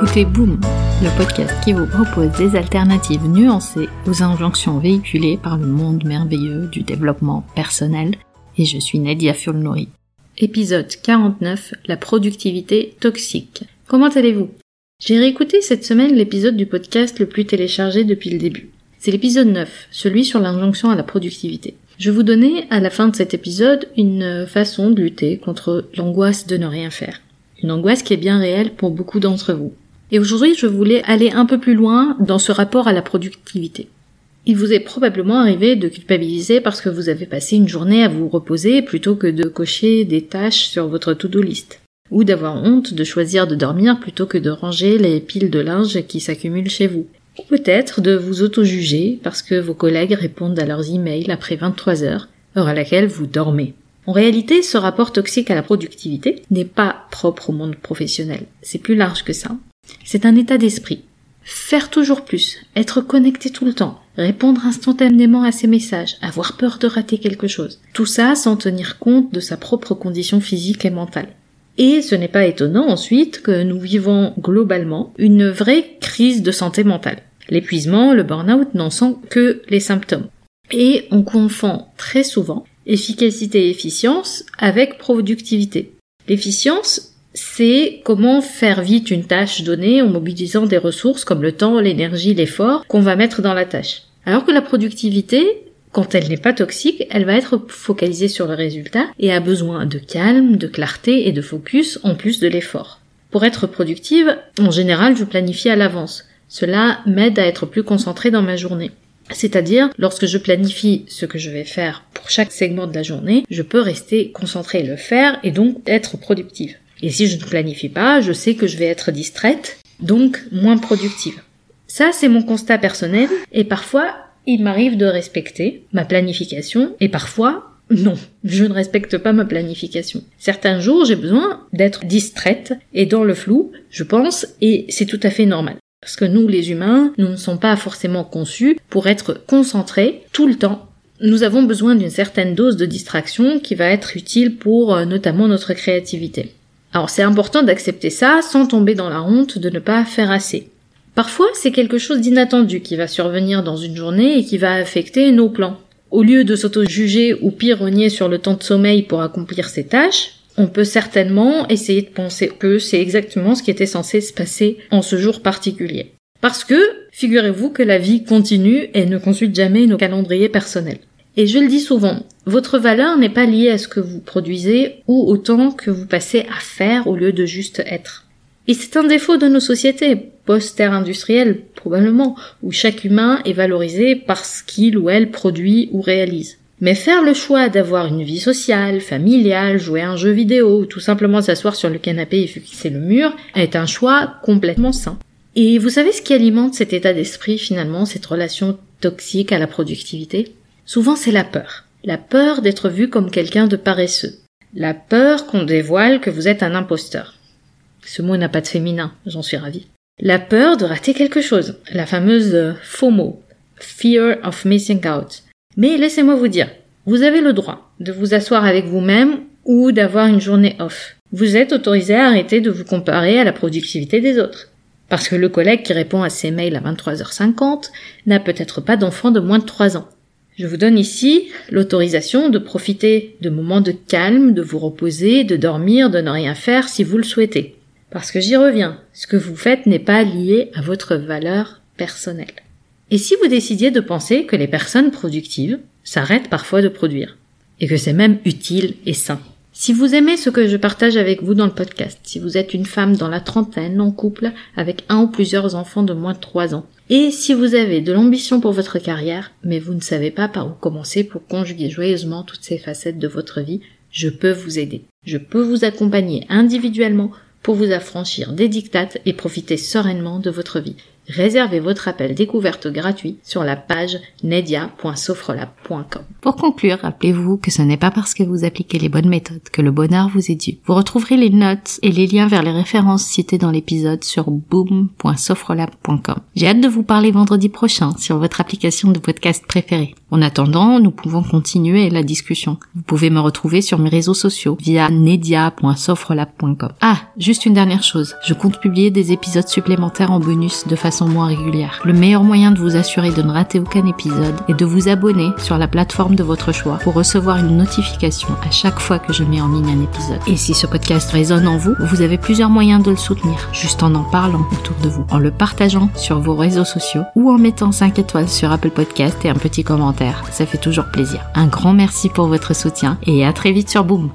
écoutez Boom, le podcast qui vous propose des alternatives nuancées aux injonctions véhiculées par le monde merveilleux du développement personnel. Et je suis Nadia Fulnori. Épisode 49, la productivité toxique. Comment allez-vous? J'ai réécouté cette semaine l'épisode du podcast le plus téléchargé depuis le début. C'est l'épisode 9, celui sur l'injonction à la productivité. Je vous donnais à la fin de cet épisode une façon de lutter contre l'angoisse de ne rien faire. Une angoisse qui est bien réelle pour beaucoup d'entre vous. Et aujourd'hui, je voulais aller un peu plus loin dans ce rapport à la productivité. Il vous est probablement arrivé de culpabiliser parce que vous avez passé une journée à vous reposer plutôt que de cocher des tâches sur votre to-do list. Ou d'avoir honte de choisir de dormir plutôt que de ranger les piles de linge qui s'accumulent chez vous. Ou peut-être de vous auto-juger parce que vos collègues répondent à leurs emails après 23 heures, heure à laquelle vous dormez. En réalité, ce rapport toxique à la productivité n'est pas propre au monde professionnel. C'est plus large que ça. C'est un état d'esprit. Faire toujours plus, être connecté tout le temps, répondre instantanément à ses messages, avoir peur de rater quelque chose. Tout ça sans tenir compte de sa propre condition physique et mentale. Et ce n'est pas étonnant ensuite que nous vivons globalement une vraie crise de santé mentale. L'épuisement, le burn-out n'en sont que les symptômes. Et on confond très souvent efficacité et efficience avec productivité. L'efficience, c'est comment faire vite une tâche donnée en mobilisant des ressources comme le temps, l'énergie, l'effort qu'on va mettre dans la tâche. Alors que la productivité, quand elle n'est pas toxique, elle va être focalisée sur le résultat et a besoin de calme, de clarté et de focus en plus de l'effort. Pour être productive, en général, je planifie à l'avance. Cela m'aide à être plus concentré dans ma journée. C'est-à-dire, lorsque je planifie ce que je vais faire pour chaque segment de la journée, je peux rester concentré et le faire et donc être productive. Et si je ne planifie pas, je sais que je vais être distraite, donc moins productive. Ça, c'est mon constat personnel et parfois, il m'arrive de respecter ma planification et parfois, non, je ne respecte pas ma planification. Certains jours, j'ai besoin d'être distraite et dans le flou, je pense, et c'est tout à fait normal. Parce que nous, les humains, nous ne sommes pas forcément conçus pour être concentrés tout le temps. Nous avons besoin d'une certaine dose de distraction qui va être utile pour euh, notamment notre créativité. Alors c'est important d'accepter ça sans tomber dans la honte de ne pas faire assez. Parfois, c'est quelque chose d'inattendu qui va survenir dans une journée et qui va affecter nos plans. Au lieu de s'auto-juger ou pire sur le temps de sommeil pour accomplir ses tâches, on peut certainement essayer de penser que c'est exactement ce qui était censé se passer en ce jour particulier. Parce que, figurez-vous que la vie continue et ne consulte jamais nos calendriers personnels. Et je le dis souvent, votre valeur n'est pas liée à ce que vous produisez ou au temps que vous passez à faire au lieu de juste être. Et c'est un défaut de nos sociétés, post-ère industrielle probablement, où chaque humain est valorisé par ce qu'il ou elle produit ou réalise. Mais faire le choix d'avoir une vie sociale, familiale, jouer à un jeu vidéo ou tout simplement s'asseoir sur le canapé et fixer le mur est un choix complètement sain. Et vous savez ce qui alimente cet état d'esprit finalement, cette relation toxique à la productivité? Souvent c'est la peur. La peur d'être vu comme quelqu'un de paresseux. La peur qu'on dévoile que vous êtes un imposteur. Ce mot n'a pas de féminin, j'en suis ravie. La peur de rater quelque chose, la fameuse FOMO, Fear of Missing Out. Mais laissez-moi vous dire, vous avez le droit de vous asseoir avec vous-même ou d'avoir une journée off. Vous êtes autorisé à arrêter de vous comparer à la productivité des autres. Parce que le collègue qui répond à ses mails à 23h50 n'a peut-être pas d'enfant de moins de 3 ans. Je vous donne ici l'autorisation de profiter de moments de calme, de vous reposer, de dormir, de ne rien faire si vous le souhaitez. Parce que j'y reviens, ce que vous faites n'est pas lié à votre valeur personnelle. Et si vous décidiez de penser que les personnes productives s'arrêtent parfois de produire, et que c'est même utile et sain. Si vous aimez ce que je partage avec vous dans le podcast, si vous êtes une femme dans la trentaine, en couple, avec un ou plusieurs enfants de moins de 3 ans, et si vous avez de l'ambition pour votre carrière, mais vous ne savez pas par où commencer pour conjuguer joyeusement toutes ces facettes de votre vie, je peux vous aider. Je peux vous accompagner individuellement pour vous affranchir des dictates et profiter sereinement de votre vie. Réservez votre appel découverte gratuit sur la page nedia.sofrelab.com. Pour conclure, rappelez-vous que ce n'est pas parce que vous appliquez les bonnes méthodes que le bonheur vous est dû. Vous retrouverez les notes et les liens vers les références citées dans l'épisode sur boom.sofrelab.com. J'ai hâte de vous parler vendredi prochain sur votre application de podcast préférée. En attendant, nous pouvons continuer la discussion. Vous pouvez me retrouver sur mes réseaux sociaux via nedia.sofrelab.com. Ah, juste une dernière chose. Je compte publier des épisodes supplémentaires en bonus de façon moins régulière. Le meilleur moyen de vous assurer de ne rater aucun épisode est de vous abonner sur la plateforme de votre choix pour recevoir une notification à chaque fois que je mets en ligne un épisode. Et si ce podcast résonne en vous, vous avez plusieurs moyens de le soutenir, juste en en parlant autour de vous, en le partageant sur vos réseaux sociaux ou en mettant 5 étoiles sur Apple Podcast et un petit commentaire. Ça fait toujours plaisir. Un grand merci pour votre soutien et à très vite sur Boom.